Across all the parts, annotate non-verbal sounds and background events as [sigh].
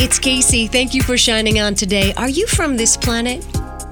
It's Kacey. Thank you for shining on today. Are you from this planet?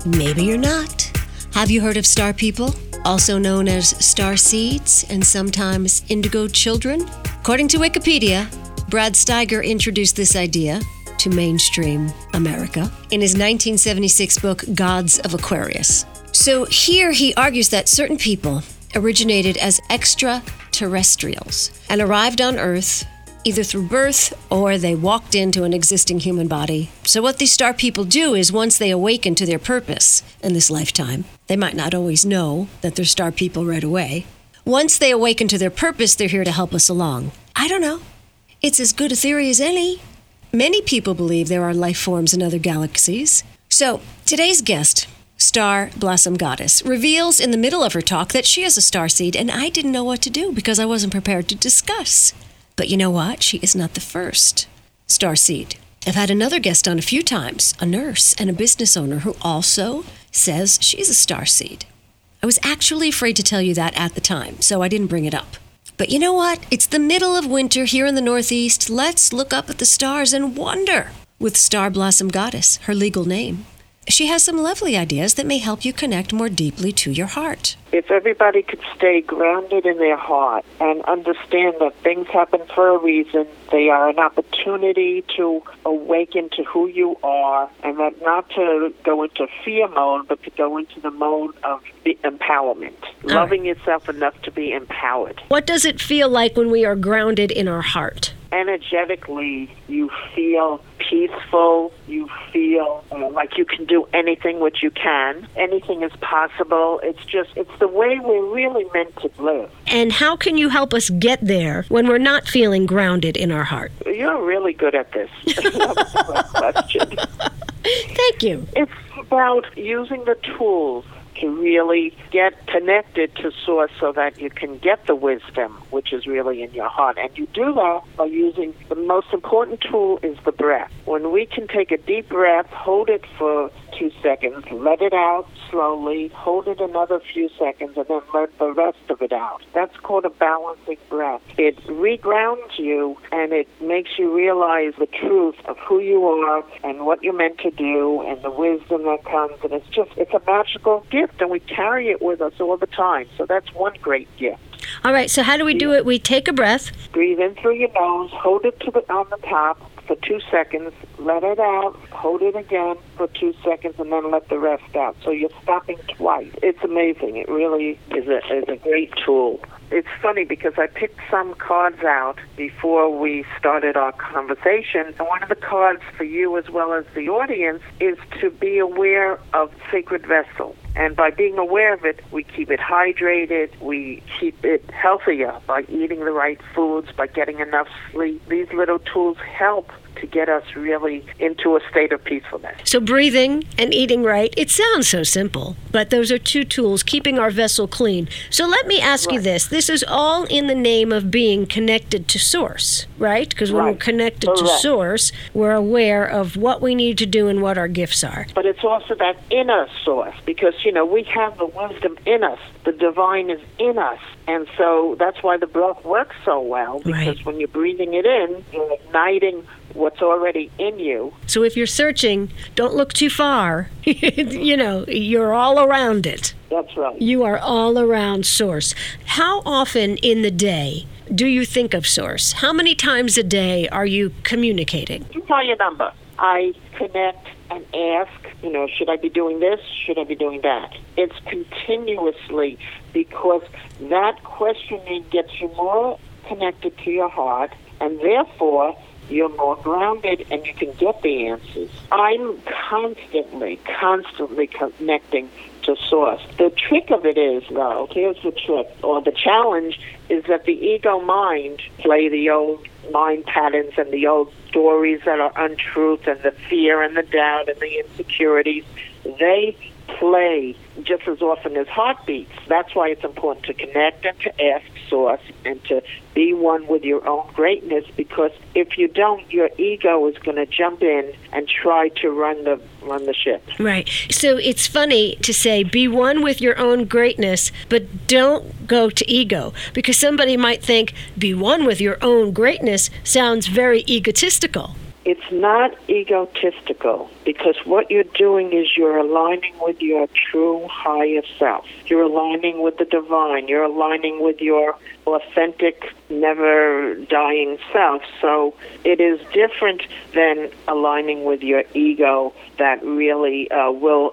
Maybe you're not. Have you heard of star people, also known as star seeds and sometimes indigo children? According to Wikipedia, Brad Steiger introduced this idea to mainstream America in his 1976 book, Gods of Aquarius. So here he argues that certain people originated as extraterrestrials and arrived on Earth either through birth or they walked into an existing human body. So, what these star people do is once they awaken to their purpose in this lifetime, they might not always know that they're star people right away. Once they awaken to their purpose, they're here to help us along. I don't know. It's as good a theory as any. Many people believe there are life forms in other galaxies. So, today's guest, Star Blossom Goddess, reveals in the middle of her talk that she is a star seed, and I didn't know what to do because I wasn't prepared to discuss. But you know what? She is not the first star seed. I've had another guest on a few times, a nurse and a business owner who also says she's a star seed. I was actually afraid to tell you that at the time, so I didn't bring it up. But you know what? It's the middle of winter here in the Northeast. Let's look up at the stars and wonder with Star Blossom Goddess, her legal name. She has some lovely ideas that may help you connect more deeply to your heart. If everybody could stay grounded in their heart and understand that things happen for a reason, they are an opportunity to awaken to who you are, and that not to go into fear mode, but to go into the mode of the empowerment, All loving yourself enough to be empowered. What does it feel like when we are grounded in our heart? Energetically you feel peaceful you feel uh, like you can do anything which you can. Anything is possible. It's just it's the way we're really meant to live. And how can you help us get there when we're not feeling grounded in our heart? you're really good at this. [laughs] That's a great question. [laughs] Thank you. it's about using the tools to really get connected to source so that you can get the wisdom which is really in your heart. And you do that by using the most important tool is the breath. When we can take a deep breath hold it for two seconds. Let it out slowly. Hold it another few seconds and then let the rest of it out. That's called a balancing breath. It regrounds you and it makes you realize the truth of who you are and what you're meant to do and the wisdom that comes. And it's just it's a magical gift and we carry it with us all the time. So that's one great gift. All right, so how do we do it? We take a breath. breathe in through your nose. Hold it to the on the top for two seconds let it out hold it again for two seconds and then let the rest out. So you're stopping twice. It's amazing. It really is a is a great tool it's funny because I picked some cards out before we started our conversation. And one of the cards for you as well as the audience is to be aware of sacred vessel. And by being aware of it, we keep it hydrated, we keep it healthier by eating the right foods, by getting enough sleep. These little tools help to get us really into a state of peacefulness. So breathing and eating right. It sounds so simple, but those are two tools keeping our vessel clean. So let me ask you this. This is all in the name of being connected to source, right? Because when we're Right. connected to source, we're aware of what we need to do and what our gifts are. But it's also that inner source because, you know, we have the wisdom in us. The divine is in us. And so that's why the breath works so well because Right. when you're breathing it in, you're igniting what's already in you. So if you're searching, don't look too far. [laughs] you know, you're all around it. That's right. You are all around source. How often in the day do you think of source? How many times a day are you communicating? You tell your number. I connect and ask, you know, should I be doing this? Should I be doing that? It's continuously because that questioning gets you more connected to your heart and therefore you're more grounded and you can get the answers. I'm constantly, constantly connecting to source. The trick of it is, though, here's the trick, or the challenge, is that the ego mind play the old mind patterns and the old stories that are untruth and the fear and the doubt and the insecurities. They play just as often as heartbeats. That's why it's important to connect and to ask Source and to be one with your own greatness because if you don't, your ego is going to jump in and try to run the run the ship. Right. So it's funny to say be one with your own greatness, but don't go to ego because somebody might think be one with your own greatness sounds very egotistical it's not egotistical because what you're doing is you're aligning with your true higher self. You're aligning with the divine. You're aligning with your authentic, never dying self. So it is different than aligning with your ego that really uh, will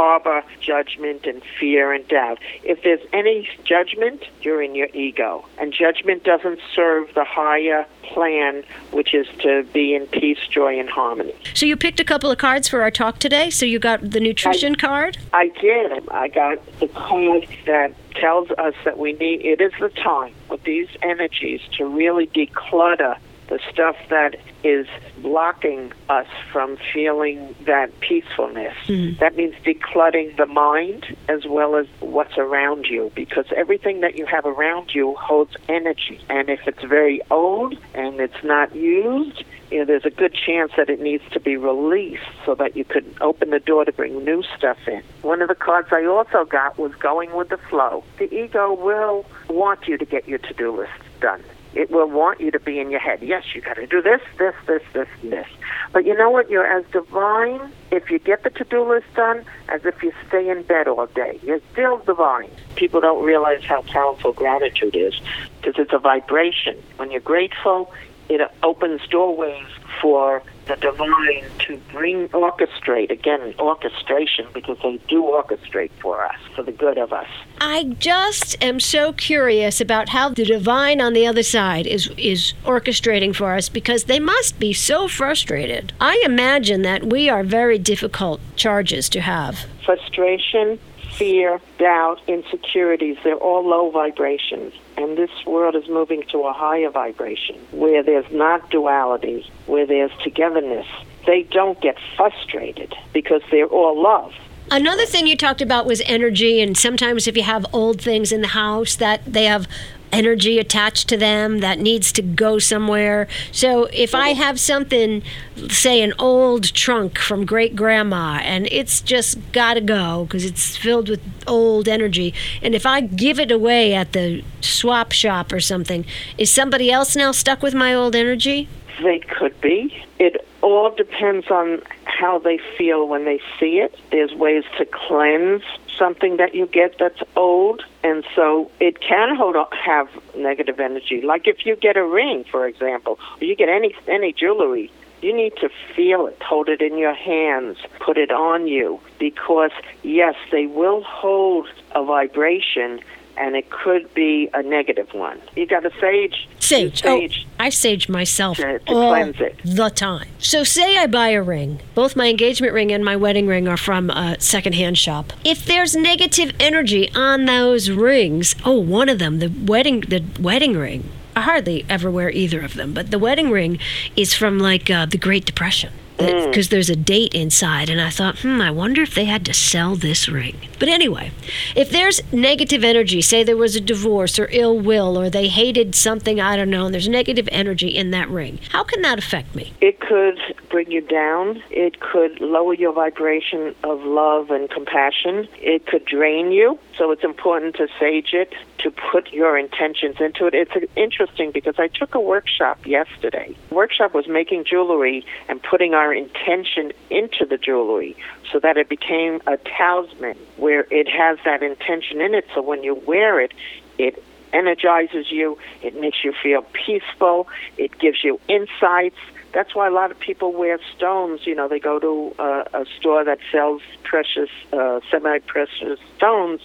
harbor judgment and fear and doubt. If there's any judgment, you're in your ego. And judgment doesn't serve the higher plan, which is to be in peace, joy, and harmony. So you picked a couple of cards for our talk today. So you got the nutrition I, card? I did. I got the card that tells us that we need, it is the time with these energies to really declutter the stuff that is blocking us from feeling that peacefulness. Mm. That means decluttering the mind as well as what's around you because everything that you have around you holds energy. And if it's very old and it's not used, you know, there's a good chance that it needs to be released so that you could open the door to bring new stuff in. One of the cards I also got was going with the flow. The ego will want you to get your to-do list done. It will want you to be in your head. Yes, you got to do this, this, this, this, this. But you know what? You're as divine if you get the to-do list done as if you stay in bed all day. You're still divine. People don't realize how powerful gratitude is because it's a vibration. When you're grateful, it opens doorways for the divine to bring orchestrate again orchestration because they do orchestrate for us for the good of us. I just am so curious about how the divine on the other side is is orchestrating for us because they must be so frustrated. I imagine that we are very difficult charges to have. Frustration fear, doubt, insecurities, they're all low vibrations. And this world is moving to a higher vibration where there's not duality, where there's togetherness. They don't get frustrated because they're all love. Another thing you talked about was energy, and sometimes if you have old things in the house that they have energy attached to them that needs to go somewhere. So if I have something, say an old trunk from great grandma, and it's just got to go because it's filled with old energy, and if I give it away at the swap shop or something, is somebody else now stuck with my old energy? They could be. It all depends on how they feel when they see it. There's ways to cleanse something that you get that's old, and so it can hold have negative energy. Like if you get a ring, for example, or you get any any jewelry, you need to feel it, hold it in your hands, put it on you, because yes, they will hold a vibration and it could be a negative one. You got a sage. Sage. sage oh, I sage myself to, to all the time. So, say I buy a ring. Both my engagement ring and my wedding ring are from a secondhand shop. If there's negative energy on those rings, oh, one of them, the wedding, the wedding ring. I hardly ever wear either of them, but the wedding ring is from like uh, the Great Depression because mm. there's a date inside. And I thought, hmm, I wonder if they had to sell this ring. But anyway, if there's negative energy, say there was a divorce or ill will, or they hated something, I don't know, and there's negative energy in that ring, how can that affect me? It could bring you down. It could lower your vibration of love and compassion. It could drain you. So it's important to sage it, to put your intentions into it. It's interesting because I took a workshop yesterday. The workshop was making jewelry and putting our intention into the jewelry so that it became a talisman where it has that intention in it. So when you wear it, it energizes you, it makes you feel peaceful, it gives you insights. That's why a lot of people wear stones. You know, they go to a, a store that sells precious, uh, semi-precious stones,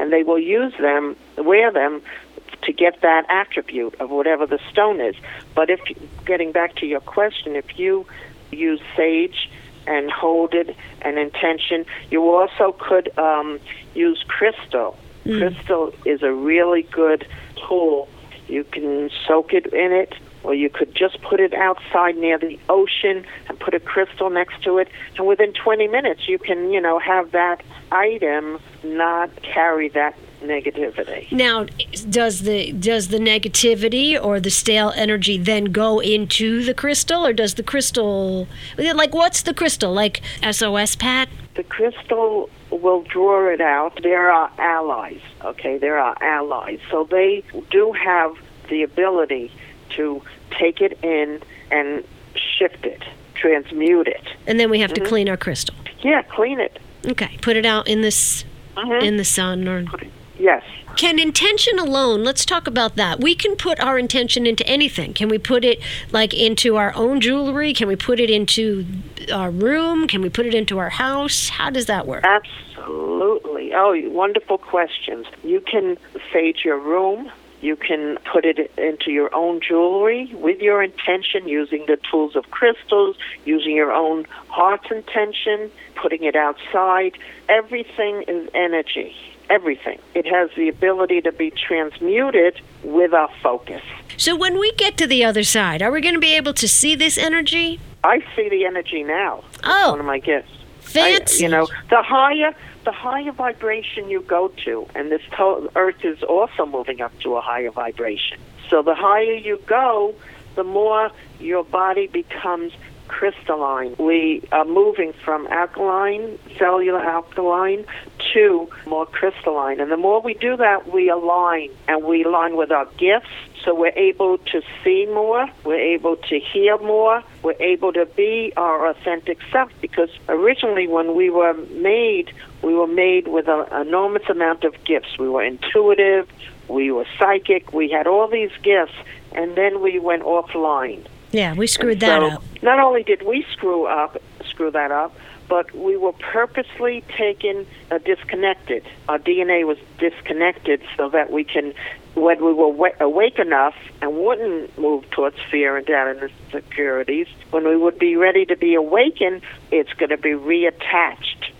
and they will use them, wear them to get that attribute of whatever the stone is. But if getting back to your question, if you use sage and hold it an intention. You also could um, use crystal. Crystal is a really good tool. You can soak it in it, or you could just put it outside near the ocean and put a crystal next to it. And within 20 minutes, you can, you know, have that item not carry that negativity. Now, does the does the negativity or the stale energy then go into the crystal, or does the crystal like what's the crystal like SOS Pat? The crystal will draw it out. there are allies. Okay, there are allies. So they do have the ability to take it in and shift it, transmute it. And then we have to mm-hmm. clean our crystal. Yeah, clean it. Okay, put it out in this mm-hmm. in the sun or Yes. Can intention alone, let's talk about that. We can put our intention into anything. Can we put it like into our own jewelry? Can we put it into our room? Can we put it into our house? How does that work? Absolutely. Oh, wonderful questions. You can sage your room. You can put it into your own jewelry with your intention, using the tools of crystals, using your own heart's intention, putting it outside. Everything is energy. Everything. It has the ability to be transmuted with our focus. So when we get to the other side, are we going to be able to see this energy? I see the energy now. Oh. One of my gifts. I- Fancy. you know, the higher the higher vibration you go to, and this to- Earth is also moving up to a higher vibration. So the higher you go, the more your body becomes crystalline. We are moving from alkaline, cellular alkaline, to more crystalline. And the more we do that, we align, and we align with our gifts. So we're able to see more, we're able to hear more, we're able to be our authentic self. Because originally, when we were made, we were made with an enormous amount of gifts. We were intuitive, we were psychic, we had all these gifts, and then we went offline. yeah, we screwed that up. not only did we screw up, screw that up, but we were purposely taken uh, disconnected. Our DNA was disconnected so that we can, when we were wa- awake enough and wouldn't move towards fear and doubt and insecurities, when we would be ready to be awakened, it's going to be reattached.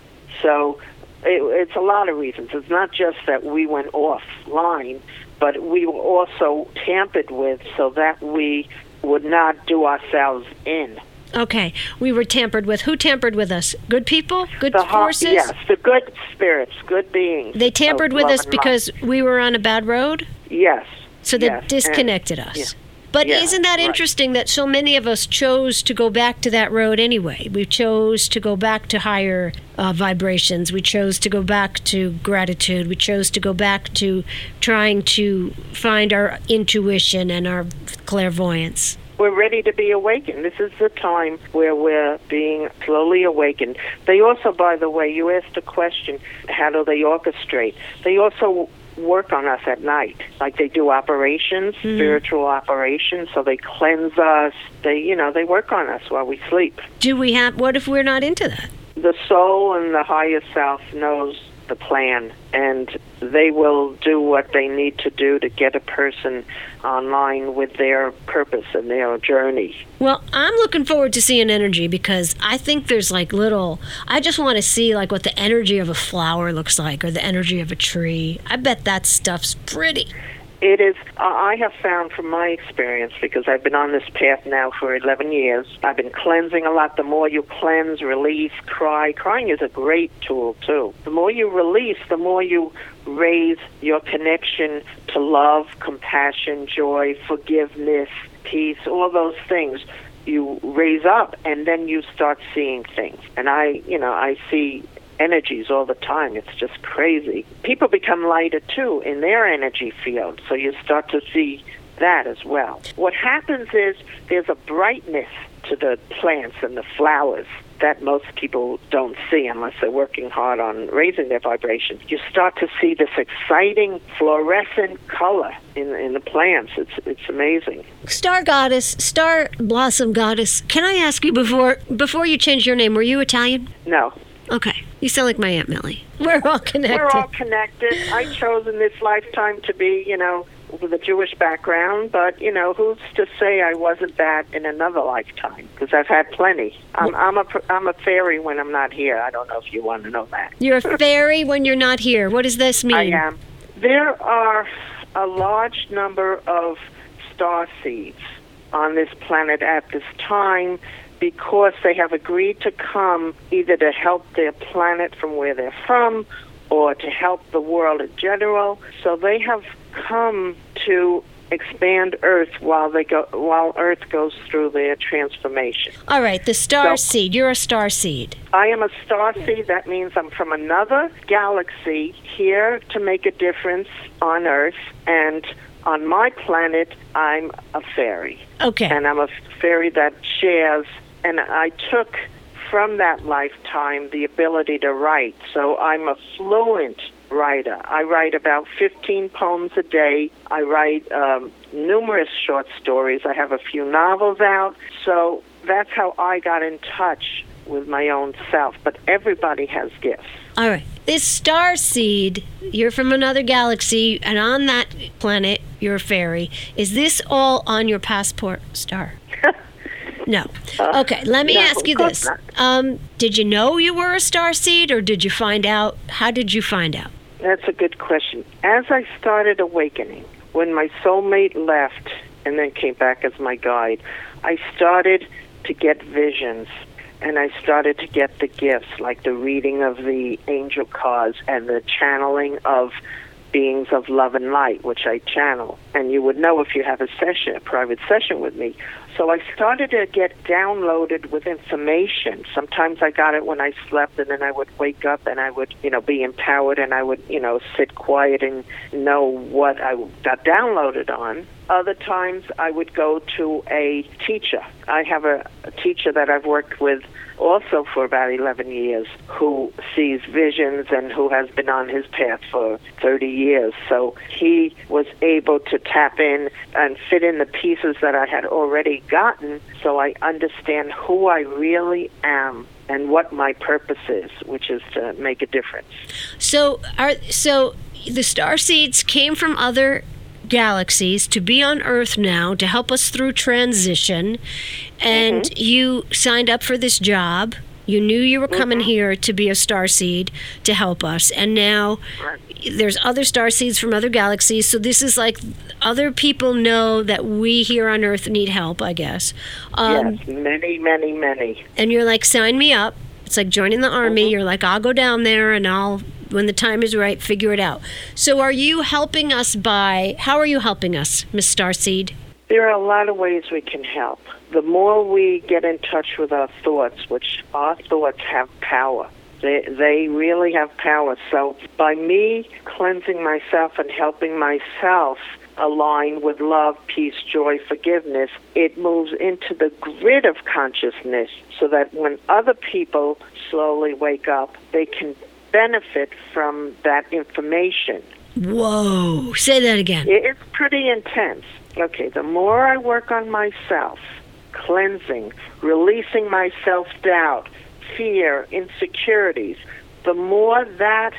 So it, it's a lot of reasons. It's not just that we went offline, but we were also tampered with so that we would not do ourselves in. Okay, we were tampered with. Who tampered with us? Good people? Good The forces? yes, the good spirits, good beings. They tampered with us and because we were on a bad road? yes, So they yes, and- disconnected us. yeah. But Yeah, isn't that right. interesting that so many of us chose to go back to that road anyway? We chose to go back to higher uh, vibrations. We chose to go back to gratitude. We chose to go back to trying to find our intuition and our clairvoyance. We're ready to be awakened. This is the time where we're being slowly awakened. They also, by the way, you asked a question, how do they orchestrate? They also work on us at night. Like they do operations, hmm. spiritual operations, so they cleanse us. They, you know, they work on us while we sleep. Do we have, what if we're not into that? the soul and the higher self knows the plan and they will do what they need to do to get a person online with their purpose and their journey. Well, I'm looking forward to seeing energy because I think there's like little. I just want to see like what the energy of a flower looks like or the energy of a tree. I bet that stuff's pretty. It is, I have found from my experience, because I've been on this path now for 11 years, I've been cleansing a lot. The more you cleanse, release, cry, crying is a great tool too. The more you release, the more you raise your connection to love, compassion, joy, forgiveness, peace, all those things you raise up and then you start seeing things. And I, you know, I see energies all the time. It's just crazy. People become lighter too in their energy field, so you start to see that as well. What happens is there's a brightness to the plants and the flowers that most people don't see unless they're working hard on raising their vibration. You start to see this exciting fluorescent color in in the plants. It's it's amazing. Star goddess, star blossom goddess. Can I ask you before before you changed your name? Were you Italian? No, Okay, you sound like my aunt Millie. [laughs] We're all connected. We're all connected. I chose in this lifetime to be, you know, with a Jewish background, but you know, who's to say I wasn't that in another lifetime? Because I've had plenty. I'm, I'm a I'm a fairy when I'm not here. I don't know if you want to know that. You're a fairy when you're not here. What does this mean? I am. There are a large number of star seeds on this planet at this time because they have agreed to come either to help their planet from where they're from or to help the world in general. So they have come to expand Earth while they go while Earth goes through their transformation. All right, the star So- seed. You're a star seed. I am a star seed. That means I'm from another galaxy here to make a difference on Earth. And on my planet, I'm a fairy. Okay. And I'm a fairy that shares. And I took from that lifetime the ability to write. So I'm a fluent writer. I write about 15 poems a day. I write um, numerous short stories. I have a few novels out. So that's how I got in touch with my own self. But everybody has gifts. All right. This star seed, you're from another galaxy, and on that planet, you're a fairy. Is this all on your passport star? No. Okay, let me Uh, no, ask you this. Um, did you know you were a star seed, or did you find out? How did you find out? That's a good question. As I started awakening, when my soulmate left and then came back as my guide, I started to get visions and I started to get the gifts, like the reading of the angel cards and the channeling of beings of love and light, which I channel. And you would know if you have a session, a private session with me. So I started to get downloaded with information. Sometimes I got it when I slept, and then I would wake up and I would, you know, be empowered and I would, you know, sit quiet and know what I got downloaded on. Other times I would go to a teacher. I have a, a teacher that I've worked with also for about 11 years who sees visions and who has been on his path for 30 years. So he was able to tap in and fit in the pieces that I had already gotten so I understand who I really am and what my purpose is, which is to make a difference. So, are so the star seeds came from other galaxies to be on Earth now to help us through transition, and Mm-hmm. you signed up for this job. You knew you were coming Mm-hmm. here to be a star seed to help us, and now Right. there's other star seeds from other galaxies. So this is like other people know that we here on Earth need help, I guess. Um, yes, many, many, many. and you're like, sign me up. It's like joining the army. You're like, I'll go down there and I'll, when the time is right, figure it out. So, are you helping us by, how are you helping us, Miss Starseed? There are a lot of ways we can help. The more we get in touch with our thoughts, which our thoughts have power. They, they really have power. So by me cleansing myself and helping myself align with love, peace, joy, forgiveness, it moves into the grid of consciousness so that when other people slowly wake up, they can benefit from that information. Whoa. Say that again. It's pretty intense. Okay, the more I work on myself, cleansing, releasing my self doubt, fear, insecurities, the more that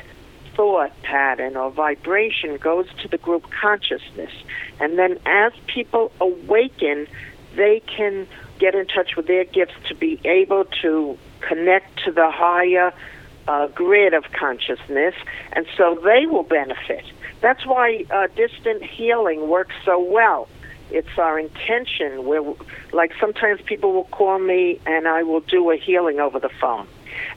thought pattern or vibration goes to the group consciousness. And then as people awaken, they can get in touch with their gifts to be able to connect to the higher uh, grid of consciousness, and so they will benefit. That's why uh, distant healing works so well. It's our intention. Where, like, sometimes people will call me and I will do a healing over the phone.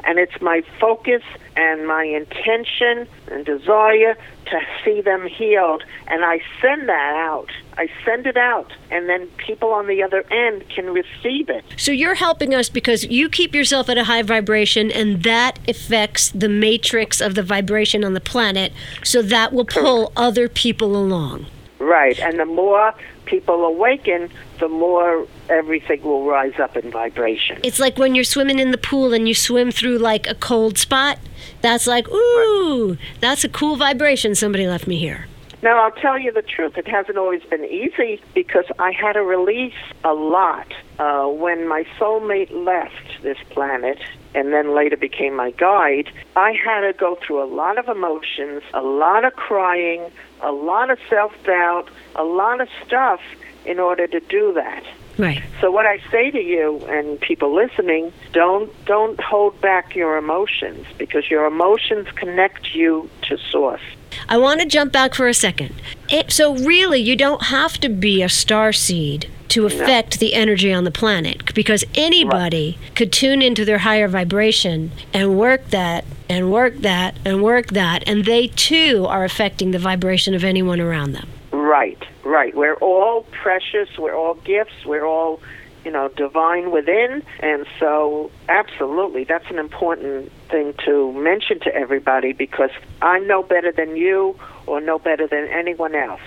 And it's my focus and my intention and desire to see them healed. And I send that out. I send it out. And then people on the other end can receive it. So, you're helping us because you keep yourself at a high vibration, and that affects the matrix of the vibration on the planet. So, that will pull other people along. Right. And the more people awaken, the more everything will rise up in vibration. It's like when you're swimming in the pool and you swim through like a cold spot. That's like, ooh, that's a cool vibration somebody left me here. Now, I'll tell you the truth. It hasn't always been easy because I had to release a lot. Uh, when my soulmate left this planet and then later became my guide, I had to go through a lot of emotions, a lot of crying, a lot of self doubt, a lot of stuff in order to do that. Right. So what I say to you and people listening, don't don't hold back your emotions because your emotions connect you to source. I want to jump back for a second. It, so really, you don't have to be a star seed to affect the energy on the planet because anybody could tune into their higher vibration and work that and work that and work that and they too are affecting the vibration of anyone around them. Right, right. We're all precious, we're all gifts, we're all you know, divine within. And so, absolutely, that's an important thing to mention to everybody because I'm no better than you or no better than anyone else.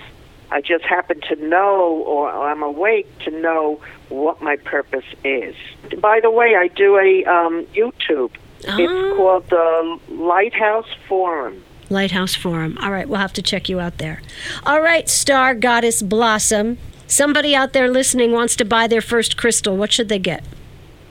I just happen to know, or I'm awake to know what my purpose is. By the way, I do a um, YouTube. Ah. It's called the Lighthouse Forum. Lighthouse Forum. All right, we'll have to check you out there. All right, Star Goddess Blossom. Somebody out there listening wants to buy their first crystal. What should they get?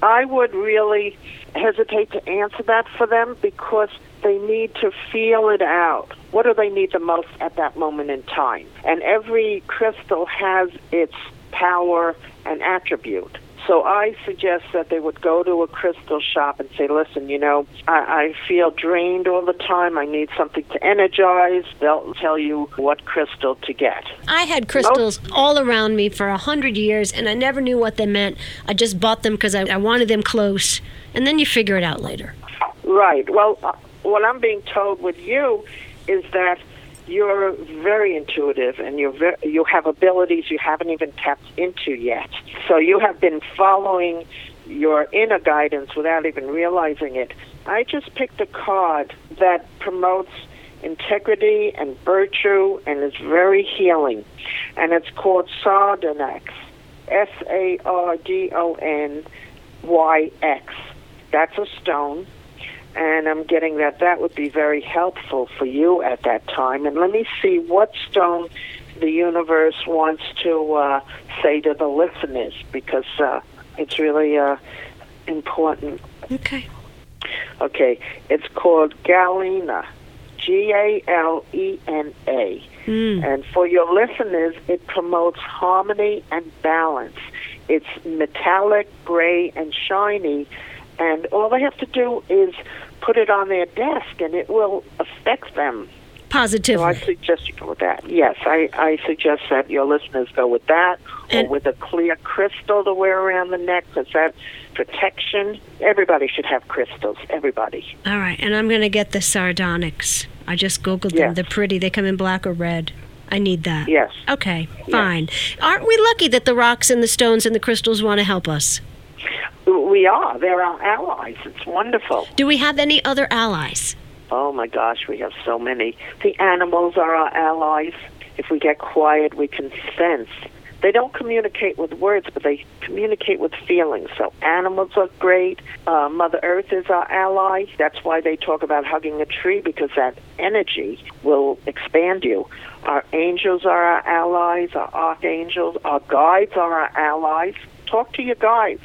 I would really hesitate to answer that for them because they need to feel it out. What do they need the most at that moment in time? And every crystal has its power and attribute. So I suggest that they would go to a crystal shop and say, listen, you know, I, I feel drained all the time. I need something to energize. They'll tell you what crystal to get. I had crystals all around me for a hundred years, and I never knew what they meant. I just bought them because I, I wanted them close, and then you figure it out later. Right. Well, uh, what I'm being told with you is that you're very intuitive and you're ver- you have abilities you haven't even tapped into yet. So you have been following your inner guidance without even realizing it. I just picked a card that promotes integrity and virtue and is very healing. And it's called Sardonyx. S A R D O N Y X. That's a stone and I'm getting that that would be very helpful for you at that time. And let me see what stone the universe wants to uh, say to the listeners because uh, it's really uh, important. Okay. Okay, it's called Galena, G A L E N A. Mm. And for your listeners, it promotes harmony and balance. It's metallic, gray, and shiny, and all they have to do is put it on their desk, and it will affect them. Positively. So I suggest you go with that. Yes, I, I suggest that your listeners go with that, And- or with a clear crystal to wear around the neck, because that protection. Everybody should have crystals. Everybody. All right, and I'm going to get the sardonyx. I just googled them. They're pretty. They come in black or red. I need that. Yes. Okay, fine. Aren't we lucky that the rocks and the stones and the crystals want to help us? We are. They're our allies. It's wonderful. Do we have any other allies? Oh my gosh, we have so many. The animals are our allies. If we get quiet, we can sense. They don't communicate with words, but they communicate with feelings. So animals are great. Uh, Mother Earth is our ally. That's why they talk about hugging a tree because that energy will expand you. Our angels are our allies. Our archangels, our guides are our allies. Talk to your guides.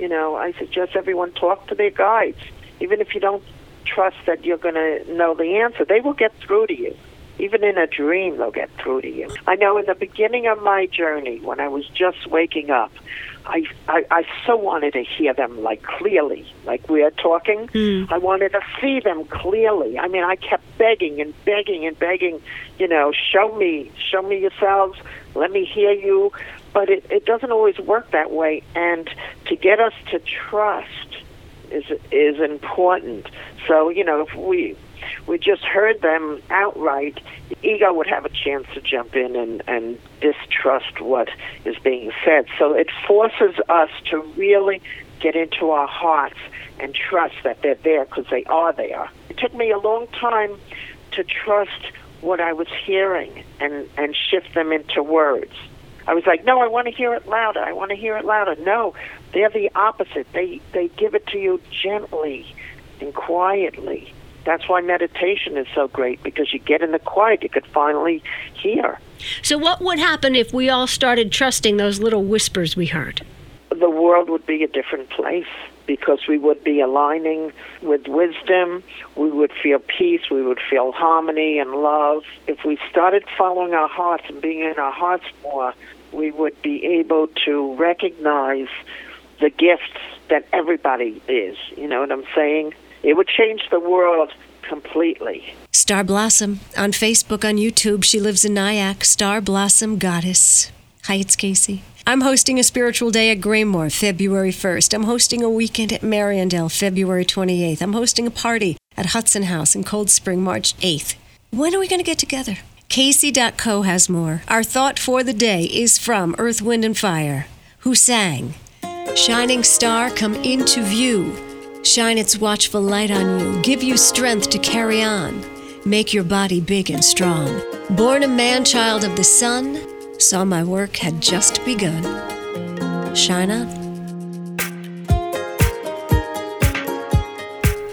You know, I suggest everyone talk to their guides, even if you don't trust that you're going to know the answer. They will get through to you. Even in a dream, they'll get through to you. I know in the beginning of my journey, when I was just waking up, I, I, I so wanted to hear them like clearly, like we are talking. Mm. I wanted to see them clearly. I mean, I kept begging and begging and begging, you know, show me, show me yourselves, let me hear you. But it, it doesn't always work that way. And to get us to trust is is important. So you know, if we we just heard them outright, the ego would have a chance to jump in and and distrust what is being said. So it forces us to really get into our hearts and trust that they're there because they are there. It took me a long time to trust what I was hearing and and shift them into words. I was like, no, I want to hear it louder. I want to hear it louder. No, they're the opposite. They they give it to you gently and quietly. That's why meditation is so great because you get in the quiet, you could finally hear. So, what would happen if we all started trusting those little whispers we heard? the world would be a different place because we would be aligning with wisdom, we would feel peace, we would feel harmony and love. If we started following our hearts and being in our hearts more, we would be able to recognize the gifts that everybody is. You know what I'm saying? It would change the world completely. Star Blossom on Facebook, on YouTube. She lives in Nyack. Star Blossom Goddess. Hi, it's Kacey. I'm hosting a spiritual day at Graymoor February 1st. I'm hosting a weekend at Mariandale February 28th. I'm hosting a party at Hudson House in Cold Spring March 8th. When are we going to get together? Kacey.co has more. Our thought for the day is from Earth, Wind, and Fire, who sang, Shining star, come into view. Shine its watchful light on you, give you strength to carry on, make your body big and strong. Born a man child of the sun, saw my work had just begun. Shine on.